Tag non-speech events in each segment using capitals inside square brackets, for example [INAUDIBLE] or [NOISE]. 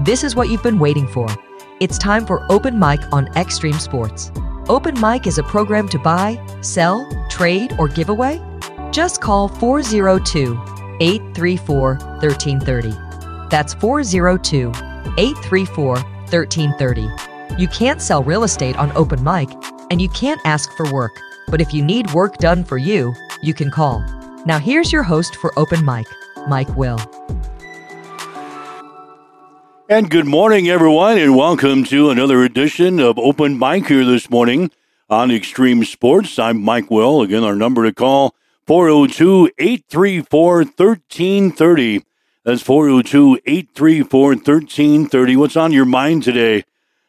This is what you've been waiting for. It's time for Open Mic on Extreme Sports. Open Mic is a program to buy, sell, trade, or give away. Just call 402 834 1330. That's 402 834 1330. You can't sell real estate on Open Mic, and you can't ask for work. But if you need work done for you, you can call. Now, here's your host for Open Mic, Mike Will. And good morning, everyone, and welcome to another edition of Open Mic here this morning on Extreme Sports. I'm Mike Will. Again, our number to call 402 834 1330. That's 402 834 1330. What's on your mind today?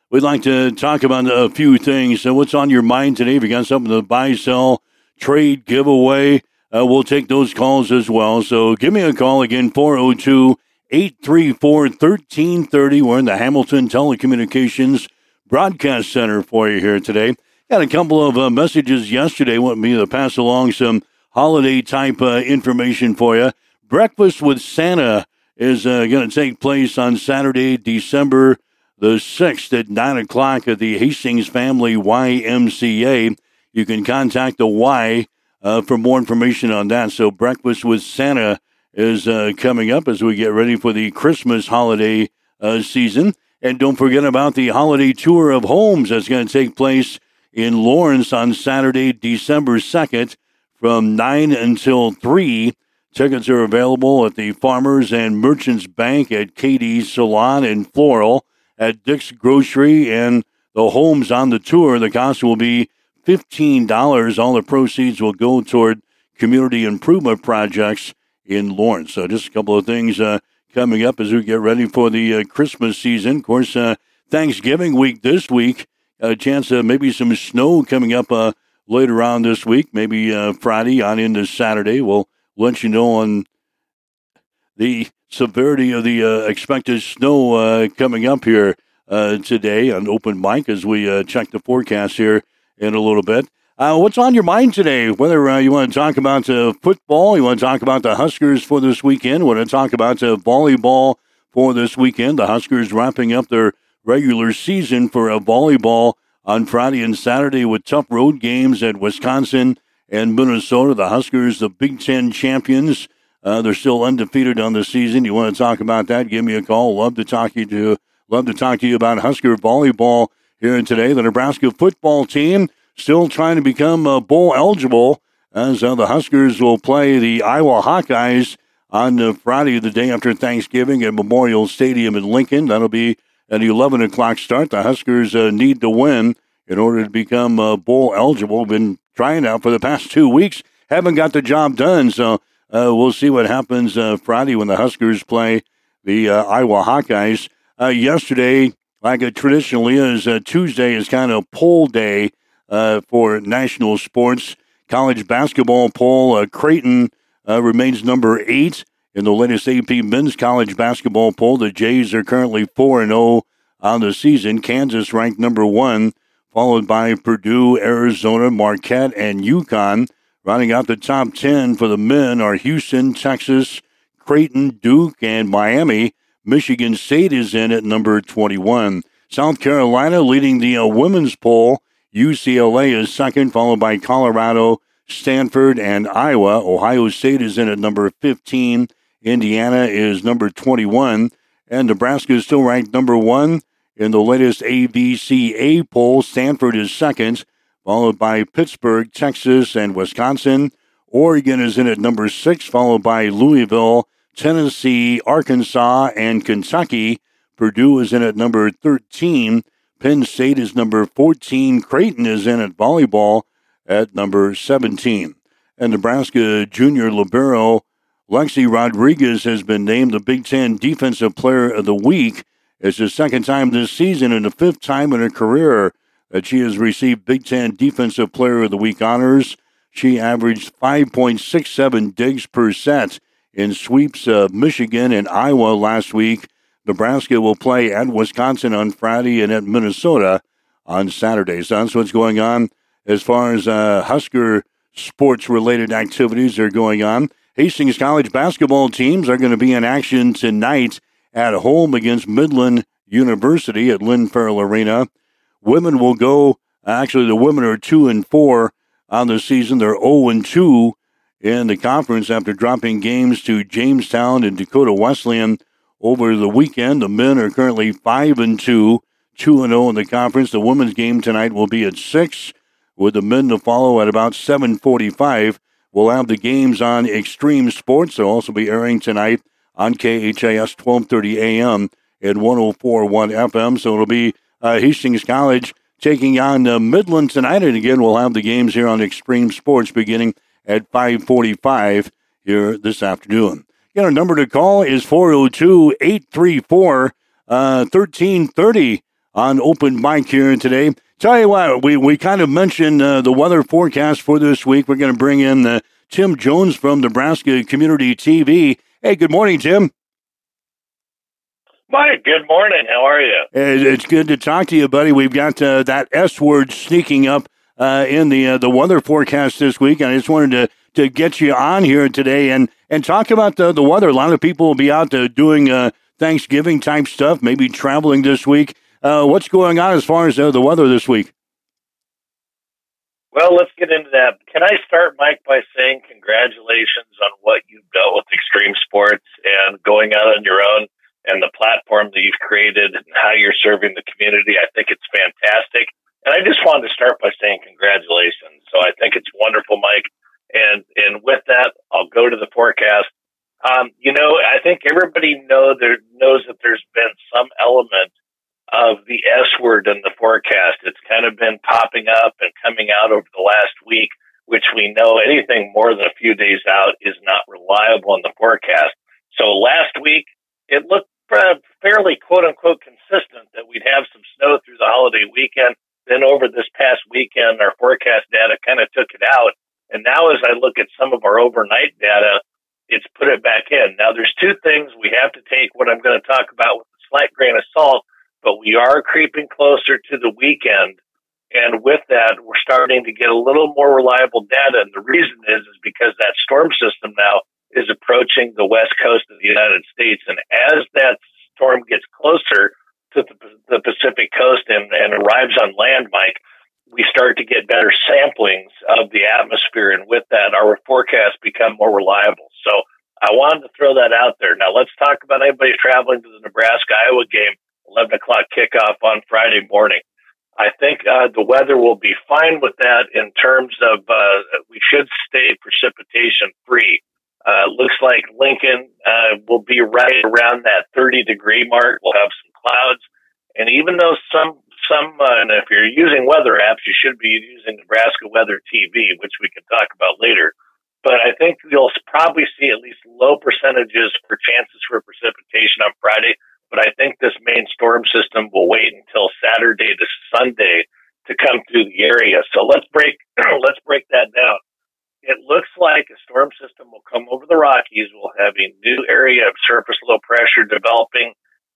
We'd like to talk about a few things. So, what's on your mind today? If you got something to buy, sell, trade, give away, uh, we'll take those calls as well. So, give me a call again 402 834 1330. We're in the Hamilton Telecommunications Broadcast Center for you here today. Got a couple of uh, messages yesterday. Want me to pass along some holiday type uh, information for you. Breakfast with Santa is uh, going to take place on Saturday, December the 6th at 9 o'clock at the Hastings Family YMCA. You can contact the Y uh, for more information on that. So, Breakfast with Santa is uh, coming up as we get ready for the Christmas holiday uh, season. And don't forget about the holiday tour of homes that's going to take place in Lawrence on Saturday, December 2nd from 9 until 3. Tickets are available at the Farmers and Merchants Bank at Katie's Salon and Floral at Dick's Grocery and the homes on the tour. The cost will be $15. All the proceeds will go toward community improvement projects in Lawrence. So just a couple of things uh, coming up as we get ready for the uh, Christmas season. Of course, uh, Thanksgiving week this week. A chance of maybe some snow coming up uh, later on this week, maybe uh, Friday on into Saturday. We'll let you know on the severity of the uh, expected snow coming up here today on Open Mic as we check the forecast here in a little bit. Uh, what's on your mind today? Whether uh, you want to talk about the football, you want to talk about the Huskers for this weekend, want to talk about the volleyball for this weekend. The Huskers wrapping up their regular season for a volleyball on Friday and Saturday with tough road games at Wisconsin and Minnesota. The Huskers, the Big Ten champions, uh, they're still undefeated on the season. You want to talk about that? Give me a call. Love to talk you to. Love to talk to you about Husker volleyball here today. The Nebraska football team still trying to become uh, bowl eligible as uh, the Huskers will play the Iowa Hawkeyes on uh, Friday, the day after Thanksgiving, at Memorial Stadium in Lincoln. That'll be an 11 o'clock start. The Huskers uh, need to win in order to become uh, bowl eligible. Been trying out for the past two weeks, haven't got the job done. So uh, we'll see what happens uh, Friday when the Huskers play the uh, Iowa Hawkeyes. Yesterday, like it traditionally is, Tuesday is kind of poll day uh, for national sports. College basketball poll, Creighton remains number eight in the latest AP men's college basketball poll. The Jays are currently 4 0 on the season. Kansas ranked number one, followed by Purdue, Arizona, Marquette, and UConn. Rounding out the top 10 for the men are Houston, Texas, Creighton, Duke, and Miami. Michigan State is in at number 21. South Carolina leading the uh, women's poll. UCLA is second, followed by Colorado, Stanford, and Iowa. Ohio State is in at number 15. Indiana is number 21. And Nebraska is still ranked number one in the latest AVCA poll. Stanford is second followed by Pittsburgh, Texas, and Wisconsin. Oregon is in at number six, followed by Louisville, Tennessee, Arkansas, and Kentucky. Purdue is in at number 13. Penn State is number 14. Creighton is in at volleyball at number 17. And Nebraska junior libero Lexi Rodriguez has been named the Big Ten Defensive Player of the Week. It's the second time this season and the fifth time in her career that she has received Big Ten Defensive Player of the Week honors. She averaged 5.67 digs per set in sweeps of Michigan and Iowa last week. Nebraska will play at Wisconsin on Friday and at Minnesota on Saturday. So that's what's going on as far as uh, Husker sports related activities are going on. Hastings College basketball teams are going to be in action tonight at home against Midland University at Lynn Farrell Arena. Women will go, actually, the women are 2 and 4 on the season. They're 0 and 2 in the conference after dropping games to Jamestown and Dakota Wesleyan over the weekend. The men are currently 5 and 2, 2 and 0 in the conference. The women's game tonight will be at 6 with the men to follow at about 745. We'll have the games on Extreme Sports. They'll also be airing tonight on KHAS 1230 AM and 1041 FM. So it'll be uh, Hastings College taking on uh, Midland tonight. And again, we'll have the games here on Extreme Sports beginning at 545 here this afternoon. Again, our number to call is 402 834 1330 uh, on Open Mic here today. Tell you what, we, we kind of mentioned uh, the weather forecast for this week. We're going to bring in uh, Tim Jones from Nebraska Community TV. Hey, good morning, Tim. Mike, good morning. How are you? It's good to talk to you, buddy. We've got uh, that S word sneaking up uh, in the uh, the weather forecast this week, I just wanted to, to get you on here today and, and talk about the, the weather. A lot of people will be out uh, doing uh, Thanksgiving type stuff, maybe traveling this week. Uh, what's going on as far as uh, the weather this week? Well, let's get into that. Can I start, Mike, by saying congratulations on what you've done with extreme sports and going out on your own and the platform that you've created and how you're serving the community. I think it's fantastic. And I just wanted to start by saying congratulations. So I think it's wonderful, Mike. And and with that, I'll go to the forecast. Um, you know, I think everybody know there knows that there's been some element of the S word in the forecast. It's kind of been popping up and coming out over the last week, which we know anything more than a few days out is not reliable in the forecast. So last week, it looked fairly quote unquote consistent that we'd have some snow through the holiday weekend. Then over this past weekend, our forecast data kind of took it out. And now as I look at some of our overnight data, it's put it back in. Now there's two things we have to take what I'm going to talk about with a slight grain of salt but we are creeping closer to the weekend. And with that, we're starting to get a little more reliable data. And the reason is, is because that storm system now is approaching the west coast of the United States. And as that storm gets closer to the, the Pacific coast and, and arrives on land, Mike, we start to get better samplings of the atmosphere. And with that, our forecasts become more reliable. So I wanted to throw that out there. Now let's talk about anybody traveling to the Nebraska Iowa game. 11 o'clock kickoff on Friday morning. I think uh, the weather will be fine with that in terms of uh, we should stay precipitation free. Uh, looks like Lincoln uh, will be right around that 30 degree mark. We'll have some clouds, and even though some some uh, and if you're using weather apps, you should be using Nebraska Weather TV, which we can talk about later. But I think you'll probably see at least low percentages for chances for precipitation on Friday but I think this main storm system will wait until Saturday to Sunday to come through the area. So let's break [CLEARS THROAT] let's break that down. It looks like a storm system will come over the Rockies. We'll have a new area of surface low pressure developing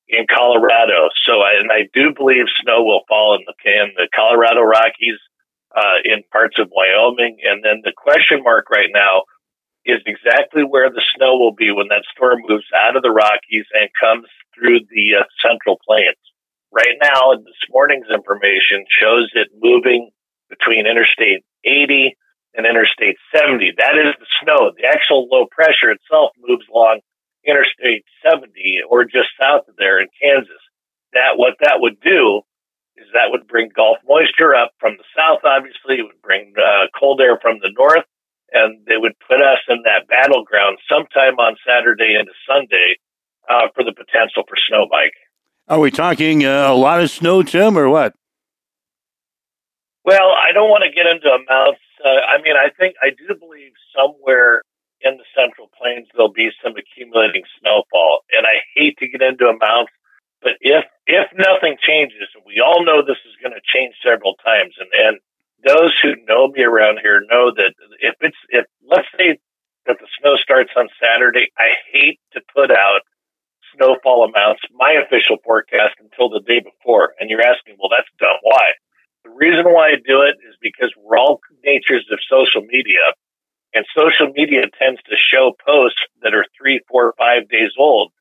in Colorado. So, I, and I do believe snow will fall in the in the Colorado Rockies, uh, in parts of Wyoming, and then the question mark right now is exactly where the snow will be when that storm moves out of the Rockies and comes through the uh, Central Plains. Right now, this morning's information shows it moving between Interstate 80 and Interstate 70. That is the snow. The actual low pressure itself moves along Interstate 70 or just south of there in Kansas. That what that would do is that would bring Gulf moisture up from the south. Obviously, it would bring uh, cold air from the north, and they would put us in that battleground sometime on Saturday into Sunday uh, for the potential for snow bike. Are we talking uh, a lot of snow, Tim, or what? Well, I don't want to get into amounts. Uh, I mean, I think I do believe somewhere in the Central Plains there'll be some accumulating snowfall, and I hate to get into amounts, but if if nothing changes, we all know this is going to change several times, and and those who know me around here know that if it's if let's say that the snow starts on Saturday, I hate to put out snowfall amounts, my official forecast until the day before. And you're asking, well, that's dumb. Why? The reason why I do it is because we're all natures of social media, and social media tends to show posts that are three, four, five days old.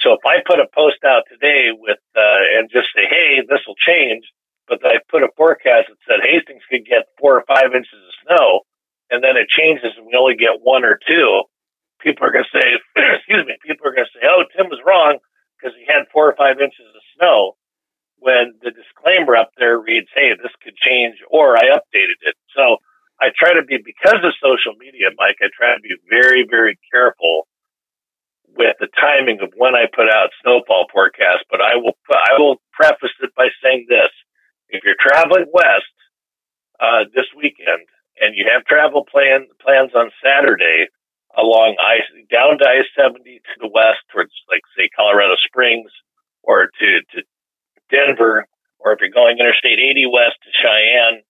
So if I put a post out today with uh, and just say, "Hey, this will change," but I put a forecast that said Hastings could get four or five inches of snow, and then it changes and we only get one or two, people are going to say, [CLEARS THROAT] "Excuse me," people are going to say, "Oh, Tim was wrong because he had four or five inches of snow." When the disclaimer up there reads, "Hey, this could change," or I updated it. So I try to be because of social media, Mike. I try to be very, very careful with the timing of when I put out snowfall forecasts, but I will I will preface it by saying this: if you're traveling west uh, this weekend and you have travel plan plans on Saturday along I down to I seventy to the west towards like say Colorado Springs or to to Denver, or if you're going Interstate 80 west to Cheyenne,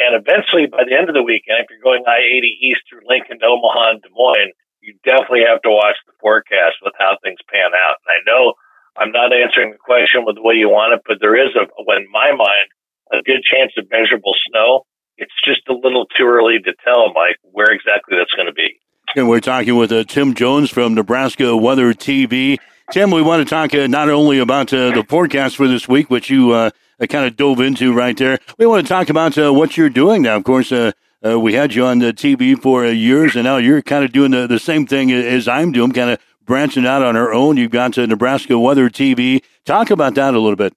and eventually by the end of the weekend, if you're going I 80 east through Lincoln to Omaha and Des Moines, you definitely have to watch the forecast with how things pan out. And I know I'm not answering the question with the way you want it, but there is a, in my mind, a good chance of measurable snow. It's just a little too early to tell, Mike, where exactly that's going to be. And we're talking with uh, Tim Jones from Nebraska Weather TV. Tim, we want to talk uh, not only about uh, the forecast for this week, which you uh, kind of dove into right there. We want to talk about uh, what you're doing now. Of course, uh, uh, we had you on the TV for uh, years, and now you're kind of doing the, the same thing as I'm doing, kind of branching out on our own. You've gone to Nebraska Weather TV. Talk about that a little bit.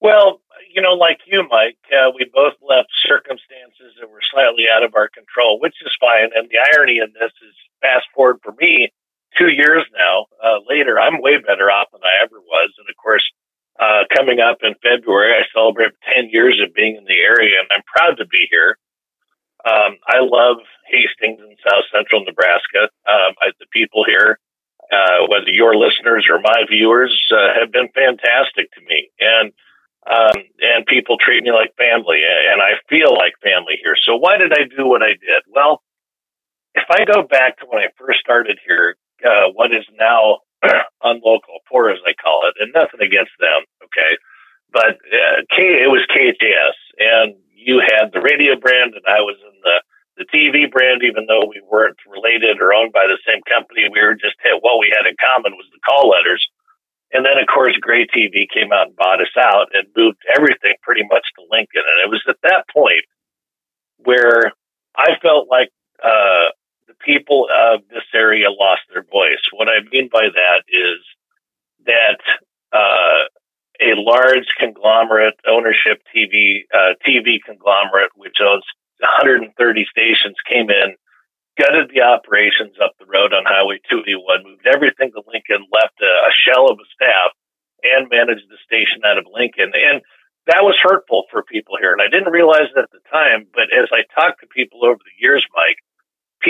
Well, you know, like you, Mike, uh, we both left circumstances that were slightly out of our control, which is fine. And the irony in this is, fast forward for me, two years now uh, later, I'm way better off than I ever was. And of course, uh, coming up in February, I celebrate 10 years of being in the area, and I'm proud to be here. Um, I love Hastings in South Central Nebraska. Um, I, the people here, uh, whether your listeners or my viewers, uh, have been fantastic to me, and um, and people treat me like family, and I feel like family here. So why did I do what I did? Well, if I go back to when I first started here, uh, what is now [COUGHS] unlocal, poor as they call it, and nothing against them, okay? But uh, K, it was KHAS, and you had the radio brand, and I was in the the TV brand, even though we weren't related or owned by the same company, we were just what we had in common was the call letters. And then, of course, Gray TV came out and bought us out and moved everything pretty much to Lincoln. And it was at that point where I felt like uh, the people of this area lost their voice. What I mean by that is that uh, a large conglomerate ownership TV uh, TV conglomerate, which owns 130 stations, came in, gutted the operations up the road on Highway 281, moved everything to Lincoln, left a, a shell of a staff, and managed the station out of Lincoln. And that was hurtful for people here. And I didn't realize it at the time, but as I talked to people over the years, Mike,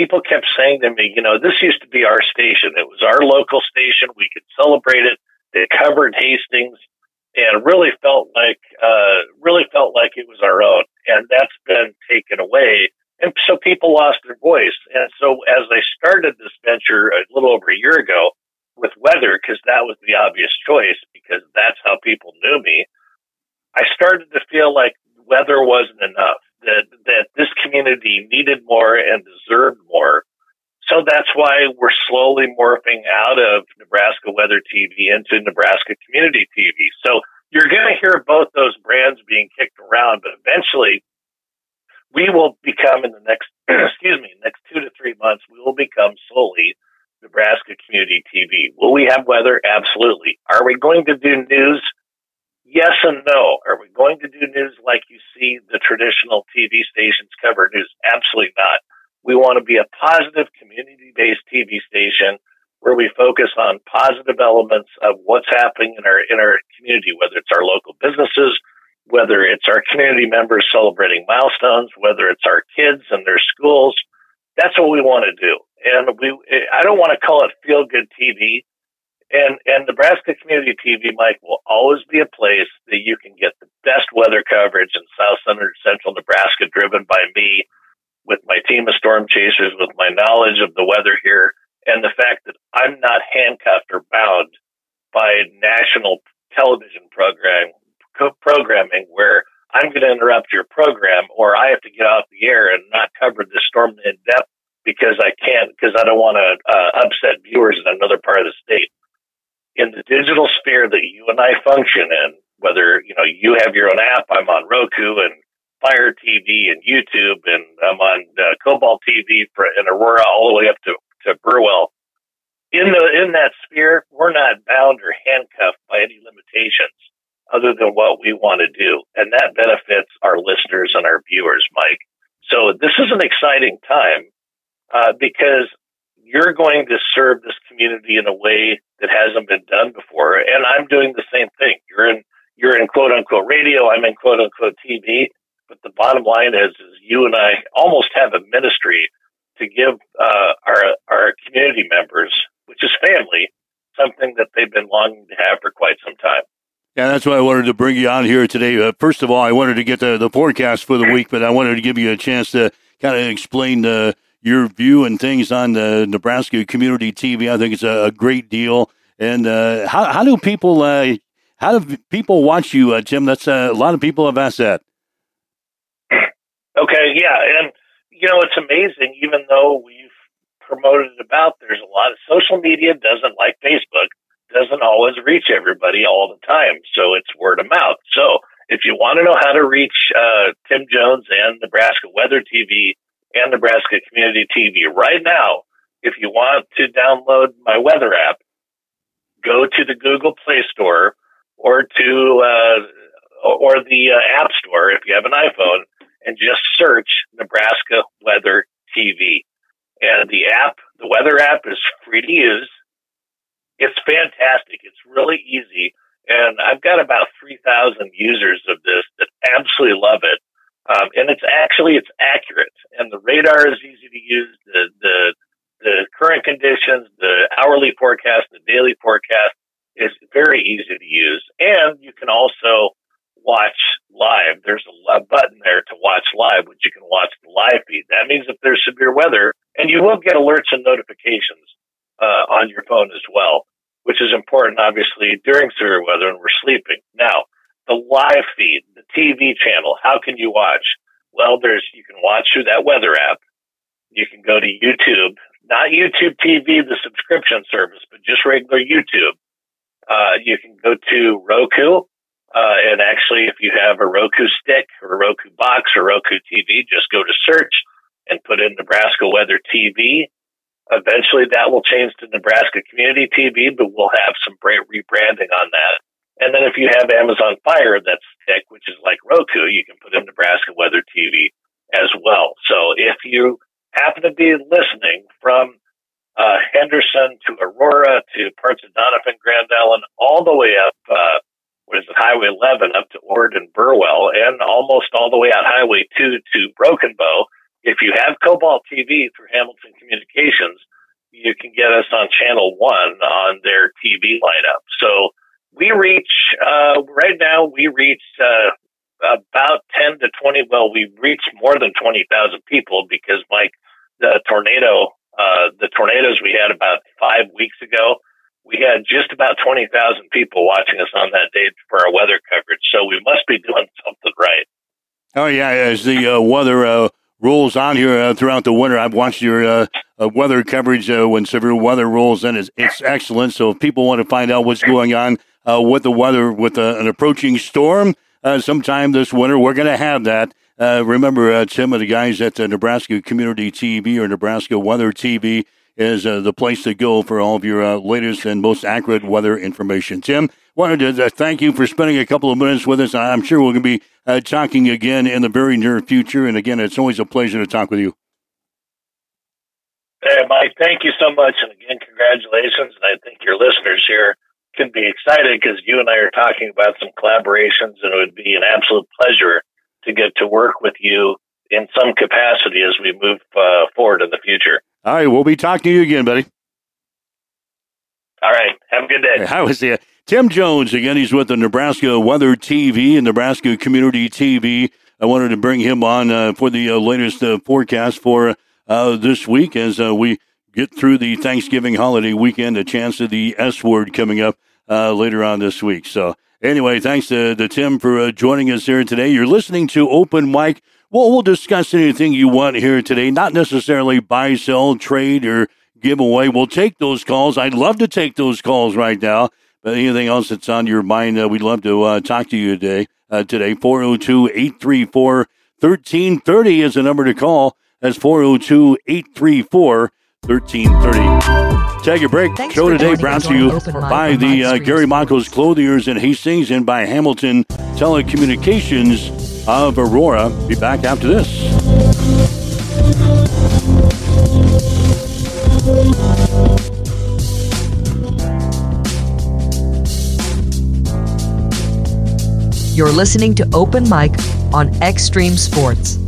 people kept saying to me, you know, this used to be our station. It was our local station. We could celebrate it. It covered Hastings and really felt like, uh, really felt like it was our own. And that's been taken away. And so people lost their voice. And so as I started this venture a little over a year ago with weather, because that was the obvious choice, because that's how people knew me, I started to feel like weather wasn't enough that that this community needed more and deserved more. So that's why we're slowly morphing out of Nebraska Weather TV into Nebraska Community TV. So you're going to hear both those brands being kicked around, but eventually we will become in the next, [CLEARS THROAT] excuse me, next two to three months, we will become solely Nebraska Community TV. Will we have weather? Absolutely. Are we going to do news? Yes and no. Are we going to do news like you see the traditional TV stations cover news? Absolutely not. We want to be a positive community based TV station where we focus on positive elements of what's happening in our in our community, whether it's our local businesses, whether it's our community members celebrating milestones, whether it's our kids and their schools. That's what we want to do. And we I don't want to call it feel good TV and and Nebraska Community TV, Mike, will always be a place that you can get the best weather coverage in South Central Nebraska, driven by me, with my team of storm chasers, with my knowledge of the weather here, and the fact that I'm not handcuffed or bound by national television program programming where I'm going to interrupt your program or I have to get off the air and not cover this storm in depth because I can't because I don't want to uh, upset viewers in another part of the state. In the digital sphere that you and I function in, whether you know you have your own app, I'm on Roku and Fire TV and YouTube, and I'm on uh, Cobalt TV for, in Aurora all the way up to to Burwell. In the in that sphere, we're not bound or handcuffed by any limitations other than what we want to do, and that benefits our listeners and our viewers, Mike. So this is an exciting time uh, because you're going to serve this community in a way that hasn't been done before, and I'm doing the same thing. You're in you're in quote unquote radio, I'm in quote unquote TV, but the bottom line is, is you and I almost have a ministry to give uh, our our community members, which is family, something that they've been longing to have for quite some time. Yeah, that's why I wanted to bring you on here today. Uh, first of all, I wanted to get the, the forecast for the week, but I wanted to give you a chance to kind of explain uh, your view and things on the Nebraska Community TV. I think it's a, a great deal. And uh, how, how do people uh, how do people watch you, uh, Tim? That's uh, a lot of people have asked that. Okay, yeah, and you know it's amazing. Even though we've promoted it about, there's a lot of social media doesn't like Facebook doesn't always reach everybody all the time. So it's word of mouth. So if you want to know how to reach uh, Tim Jones and Nebraska Weather TV and Nebraska Community TV right now, if you want to download my weather app, go to the Google Play Store or to uh, or the uh, App Store if you have an iPhone, and just search Nebraska Weather TV. And the app, the weather app, is free to use. It's fantastic. It's really easy. And I've got about 3,000 users of this that absolutely love it. Um, and it's actually, it's accurate and the radar is easy to use. The, the, the current conditions, the hourly forecast, the daily forecast is very easy to use. And you can also watch live. There's a, button there to watch live, which you can watch the live feed. That means if there's severe weather, and you will get alerts and notifications uh, on your phone as well, which is important, obviously, during severe weather when we're sleeping. Now, the live feed, the TV channel, how can you watch? Well, there's you can watch through that weather app. You can go to YouTube, not YouTube TV, the subscription service, but just regular YouTube. Uh, you can go to Roku, uh, and actually, if you have a Roku stick or a Roku box or Roku TV, just go to search and put in Nebraska Weather TV, Eventually, that will change to Nebraska Community TV, but we'll have some great rebranding on that. And then if you have Amazon Fire that's which is like Roku, you can put in Nebraska Weather TV as well. So if you happen to be listening from uh, Henderson to Aurora to parts of Doniphan, Grand Island, all the way up, uh, what is it, Highway 11 up to Ord and Burwell, and almost all the way out Highway 2 to Broken Bow, if you have Cobalt TV through Hamilton Communications, you can get us on channel one on their TV lineup. So we reach, uh, right now, we reach uh, about 10 to 20. Well, we reached more than 20,000 people because, Mike, the tornado, uh, the tornadoes we had about five weeks ago, we had just about 20,000 people watching us on that day for our weather coverage. So we must be doing [LAUGHS] something right. Oh, yeah. As the uh, weather uh, rolls on here uh, throughout the winter. I've watched your uh, weather coverage uh, when severe weather rolls in. It's, it's, excellent. So if people want to find out what's going on uh, with the weather with uh, an approaching storm sometime this winter, we're going to have that. remember, Tim of the guys at the Nebraska Community TV or Nebraska Weather TV is the place to go for all of your latest and most accurate weather information. Tim, wanted to thank you for spending a couple of minutes with us. I'm sure we're going to be uh, talking again in the very near future. And again, it's always a pleasure to talk with you. Hey, Mike, thank you so much. And again, congratulations. And I think your listeners here can be excited because you and I are talking about some collaborations, and it would be an absolute pleasure to get to work with you in some capacity as we move uh, forward in the future. All right, we'll be talking to you again, buddy. All right, have a good day. I was here. Tim Jones, again, he's with the Nebraska Weather TV and Nebraska Community TV. I wanted to bring him on uh, for the uh, latest uh, forecast for uh, this week as uh, we get through the Thanksgiving holiday weekend, a chance of the S word coming up uh, later on this week. So, anyway, thanks to, to Tim for joining us here today. You're listening to Open Mic Well, we'll discuss anything you want here today, not necessarily buy, sell, trade, or give away. We'll take those calls. I'd love to take those calls right now. But anything else that's on your mind, uh, we'd love to uh, talk to you today. Uh, today, 402 834 1330 is the number to call. That's 402 834 1330. Take your break. Thanks Show today brought to you by the uh, Gary Michaels Clothiers in Hastings and by Hamilton Telecommunications of Aurora. Be back after this. You're listening to Open Mic on Extreme Sports.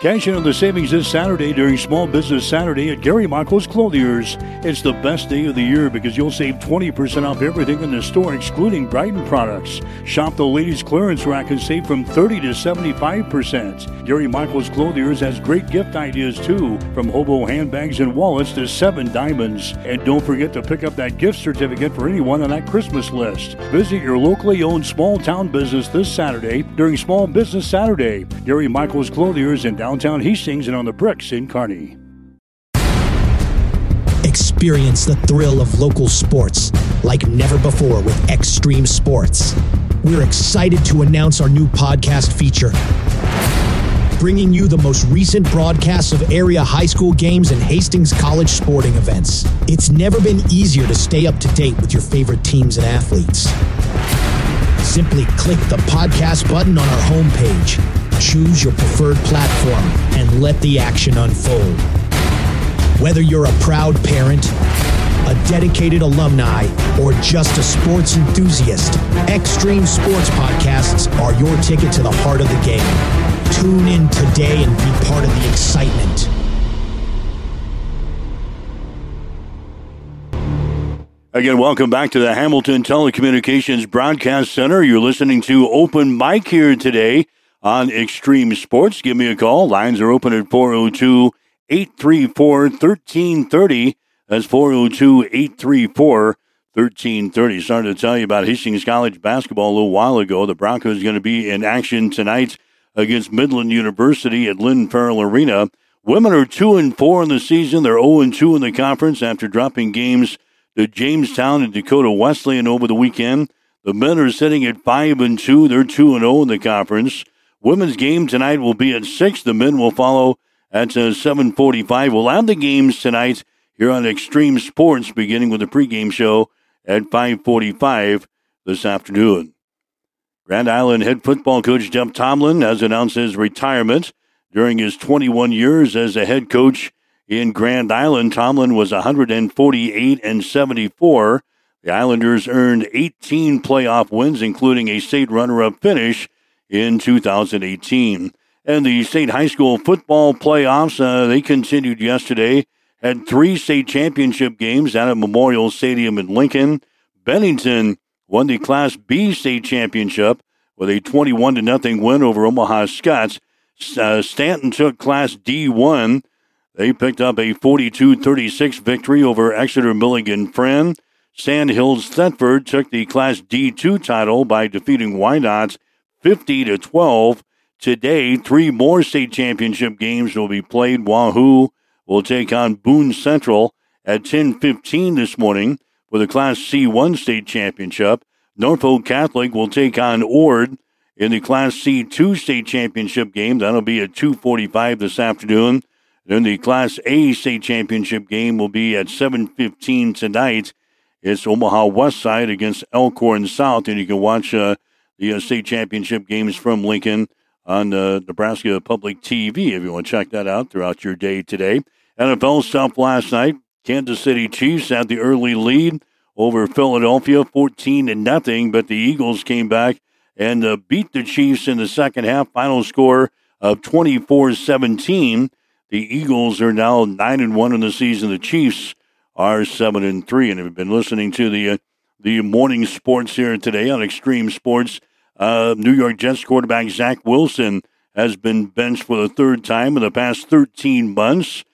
Cash in on the savings this Saturday during Small Business Saturday at Gary Michaels Clothiers. It's the best day of the year because you'll save 20% off everything in the store, excluding Brighton products. Shop the ladies' clearance rack and save from 30 to 75%. Gary Michaels Clothiers has great gift ideas too, from hobo handbags and wallets to seven diamonds. And don't forget to pick up that gift certificate for anyone on that Christmas list. Visit your locally owned small town business this Saturday during Small Business Saturday. Gary Michaels Clothiers in downtown Hastings and on the bricks in Kearney. Experience the thrill of local sports like never before with Extreme Sports. We're excited to announce our new podcast feature, bringing you the most recent broadcasts of area high school games and Hastings College sporting events. It's never been easier to stay up to date with your favorite teams and athletes. Simply click the podcast button on our homepage, choose your preferred platform, and let the action unfold. Whether you're a proud parent, a dedicated alumni, or just a sports enthusiast, Extreme Sports Podcasts are your ticket to the heart of the game. Tune in today and be part of the excitement. Again, welcome back to the Hamilton Telecommunications Broadcast Center. You're listening to Open Mic here today on Extreme Sports. Give me a call. Lines are open at 402 834 1330. That's 402 834 1330. Started to tell you about Hastings College basketball a little while ago. The Broncos are going to be in action tonight against Midland University at Lynn Farrell Arena. Women are 2 and 4 in the season. They're 0 and 2 in the conference after dropping games to Jamestown and Dakota Wesleyan over the weekend. The men are sitting at 5 and 2. They're 2 and 0 in the conference. Women's game tonight will be at 6. The men will follow at uh, 7:45. We'll have the games tonight here on Extreme Sports beginning with the pregame show at 5:45 this afternoon. Grand Island head football coach Jeff Tomlin has announced his retirement during his 21 years as a head coach in Grand Island. Tomlin was 148 and 74. The Islanders earned 18 playoff wins, including a state runner-up finish in 2018. And the state high school football playoffs, uh, they continued yesterday. Had three state championship games out at Memorial Stadium in Lincoln. Bennington won the Class B state championship with a 21 to nothing win over Omaha Skutt. Uh, Stanton took Class D1. They picked up a 42-36 victory over Exeter Milligan Friend. Sandhills Thedford took the Class D2 title by defeating Wynot 50 to 12. Today, three more state championship games will be played. Wahoo will take on Boone Central at 10:15 this morning for the Class C1 state championship. Norfolk Catholic will take on Ord in the Class C2 state championship game. That'll be at 2:45 this afternoon. Then the Class A state championship game will be at 7:15 tonight. It's Omaha West Side against Elkhorn South, and you can watch uh, the uh, state championship games from Lincoln on uh, Nebraska Public TV if you want to check that out throughout your day today. NFL stuff last night. Kansas City Chiefs had the early lead over Philadelphia, 14 to nothing, but the Eagles came back and uh, beat the Chiefs in the second half. Final score of 24-17. The Eagles are now 9 and 1 in the season. The Chiefs are 7 and 3 and have been listening to the uh, the morning sports here today on Extreme Sports. Uh, New York Jets quarterback Zach Wilson has been benched for the third time in the past 13 months.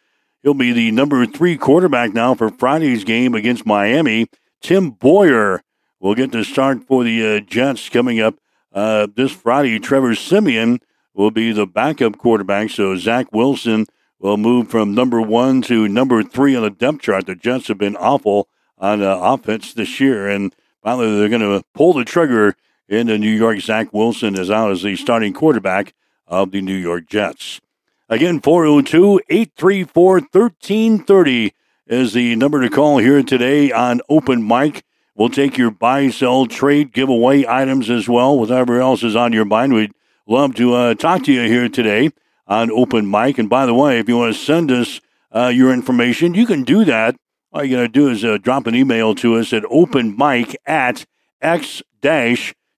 He'll be the number three quarterback now for Friday's game against Miami. Tim Boyle We'll get the start for the uh, Jets coming up uh, this Friday. Trevor Siemian will be the backup quarterback, so Zach Wilson will move from number one to number three on the depth chart. The Jets have been awful on uh, offense this year, and finally they're going to pull the trigger in the New York. Zach Wilson is out as the starting quarterback of the New York Jets. Again, 402 834 1330 is the number to call here today on Open Mic. We'll take your buy, sell, trade, giveaway items as well. Whatever else is on your mind, we'd love to uh, talk to you here today on Open Mic. And by the way, if you want to send us uh, your information, you can do that. All you got to do is uh, drop an email to us at openmic at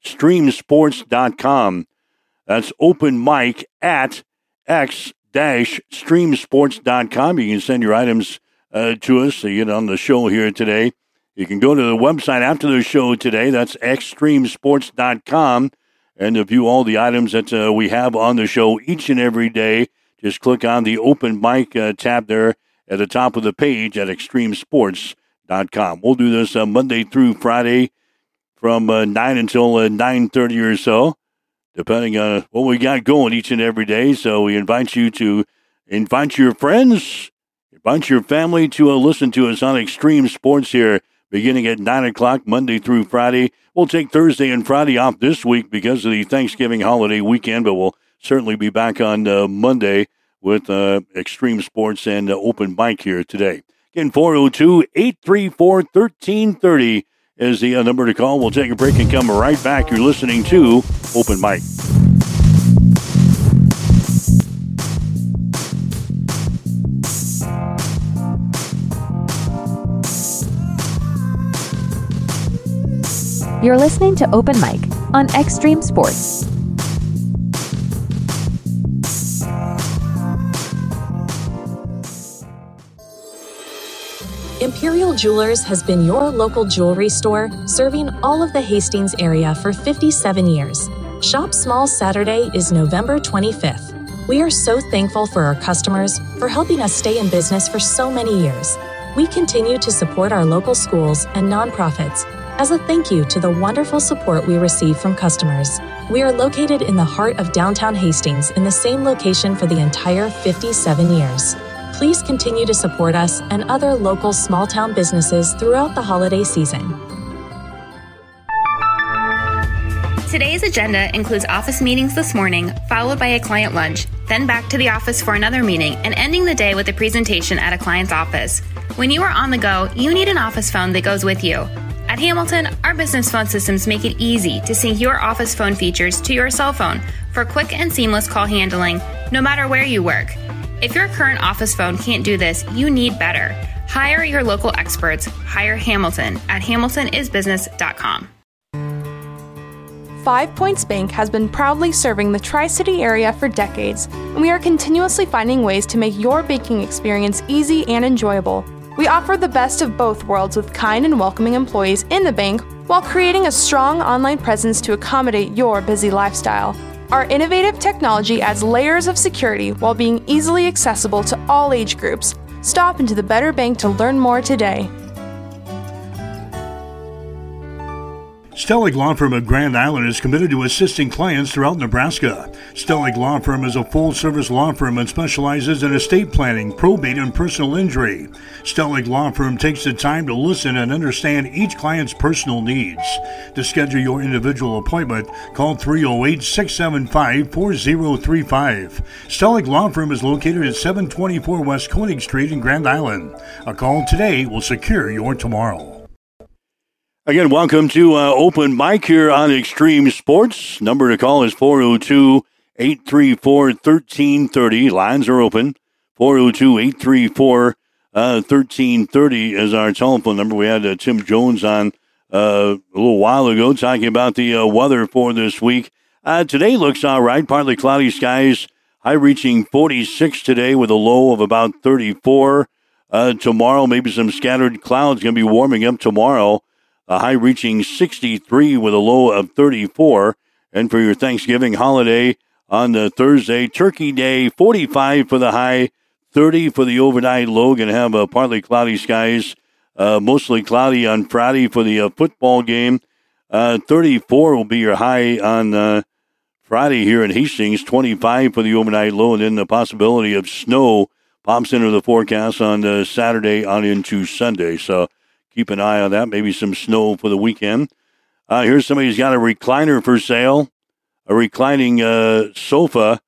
x-streamsports.com. That's openmic at x-streamsports.com. You can send your items uh, to us to get on the show here today. You can go to the website after the show today. That's xstreamsports.com and to view all the items that uh, we have on the show each and every day. Just click on the open mic uh, tab there at the top of the page at extremesports.com. We'll do this uh, Monday through Friday from uh, 9 until 9.30 uh, or so, depending on what we got going each and every day. So we invite you to invite your friends, invite your family to uh, listen to us on Extreme Sports here beginning at 9 o'clock Monday through Friday. We'll take Thursday and Friday off this week because of the Thanksgiving holiday weekend, but we'll certainly be back on uh, Monday with uh, Extreme Sports and uh, Open Mic here today. Again, 402 834 1330 is the uh, number to call. We'll take a break and come right back. You're listening to Open Mic. You're listening to Open Mic on Extreme Sports. Imperial Jewelers has been your local jewelry store, serving all of the Hastings area for 57 years. Shop Small Saturday is November 25th. We are so thankful for our customers for helping us stay in business for so many years. We continue to support our local schools and nonprofits as a thank you to the wonderful support we receive from customers. We are located in the heart of downtown Hastings in the same location for the entire 57 years. Please continue to support us and other local small town businesses throughout the holiday season. Today's agenda includes office meetings this morning, followed by a client lunch, then back to the office for another meeting, and ending the day with a presentation at a client's office. When you are on the go, you need an office phone that goes with you. At Hamilton, our business phone systems make it easy to sync your office phone features to your cell phone for quick and seamless call handling, no matter where you work. If your current office phone can't do this, you need better. Hire your local experts. Hire Hamilton at hamiltonisbusiness.com. Five Points Bank has been proudly serving the Tri City area for decades, and we are continuously finding ways to make your banking experience easy and enjoyable. We offer the best of both worlds with kind and welcoming employees in the bank while creating a strong online presence to accommodate your busy lifestyle. Our innovative technology adds layers of security while being easily accessible to all age groups. Stop into the Better Bank to learn more today. Stehlik Law Firm of Grand Island is committed to assisting clients throughout Nebraska. Stehlik Law Firm is a full service law firm and specializes in estate planning, probate, and personal injury. Stehlik Law Firm takes the time to listen and understand each client's personal needs. To schedule your individual appointment, call 308 675 4035. Stehlik Law Firm is located at 724 West Koenig Street in Grand Island. A call today will secure your tomorrow. Again, welcome to uh, Open Mic here on Extreme Sports. Number to call is 402 834 1330. Lines are open. 402 834 1330 uh, is our telephone number. We had uh, Tim Jones on uh, a little while ago talking about the uh, weather for this week. Uh, today looks all right. Partly cloudy skies. High reaching 46 today with a low of about 34. tomorrow, maybe some scattered clouds. Going to be warming up tomorrow a high reaching 63 with a low of 34. And for your Thanksgiving holiday on the Thursday, Turkey Day, 45 for the high, 30 for the overnight low. Going to have partly cloudy skies, uh, mostly cloudy on Friday for the uh, football game. Uh, 34 will be your high on uh, Friday here in Hastings. 25 for the overnight low, and then the possibility of snow pops into the forecast on uh, Saturday on into Sunday. So keep an eye on that. Maybe some snow for the weekend. Uh, here's somebody who's got a recliner for sale, a reclining uh, sofa.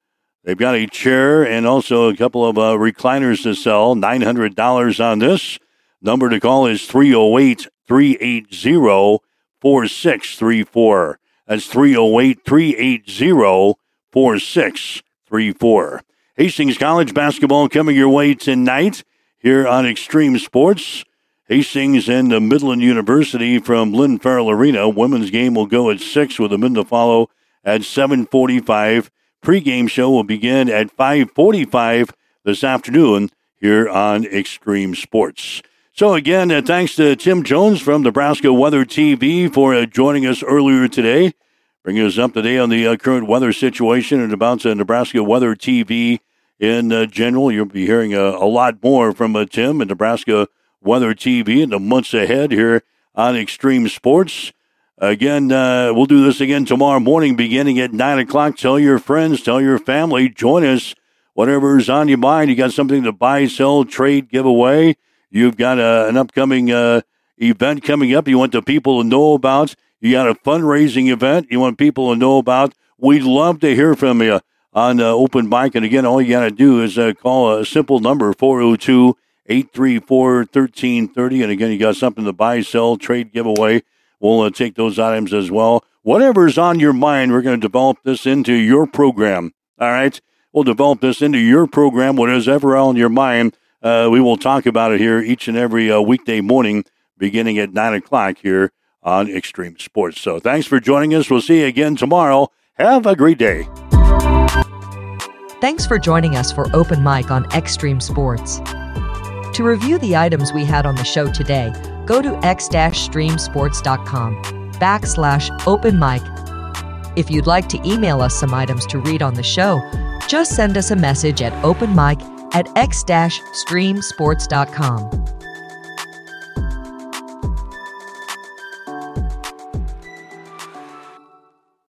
They've got a chair and also a couple of uh, recliners to sell. $900 on this. Number to call is 308 380 4634. That's 308 380 4634. Hastings College basketball coming your way tonight here on Extreme Sports. Hastings and the Midland University from Lynn Farrell Arena. Women's game will go at 6 with a men to follow at 745. Pre-game show will begin at 545 this afternoon here on Extreme Sports. So again, uh, thanks to Tim Jones from Nebraska Weather TV for uh, joining us earlier today, bringing us up to date on the uh, current weather situation and about uh, Nebraska Weather TV in uh, general. You'll be hearing a, a lot more from uh, Tim and Nebraska Weather TV in the months ahead here on Extreme Sports. Again, we'll do this again tomorrow morning, beginning at nine o'clock. Tell your friends, tell your family, join us. Whatever's on your mind, you got something to buy, sell, trade, give away You've got a, an upcoming uh, event coming up you want the people to know about. You got a fundraising event you want people to know about. We'd love to hear from you on uh, open mic. And again, all you got to do is uh, call a simple number 402 834 1330. And again, you got something to buy, sell, trade, giveaway. We'll uh, take those items as well. Whatever's on your mind, we're going to develop this into your program. All right? We'll develop this into your program, whatever on your mind. Uh, we will talk about it here each and every uh, weekday morning, beginning at 9 o'clock here on Extreme Sports. So thanks for joining us. We'll see you again tomorrow. Have a great day. Thanks for joining us for Open Mic on Extreme Sports. To review the items we had on the show today, go to x-streamsports.com backslash open mic. If you'd like to email us some items to read on the show, just send us a message at openmic at x-streamsports.com.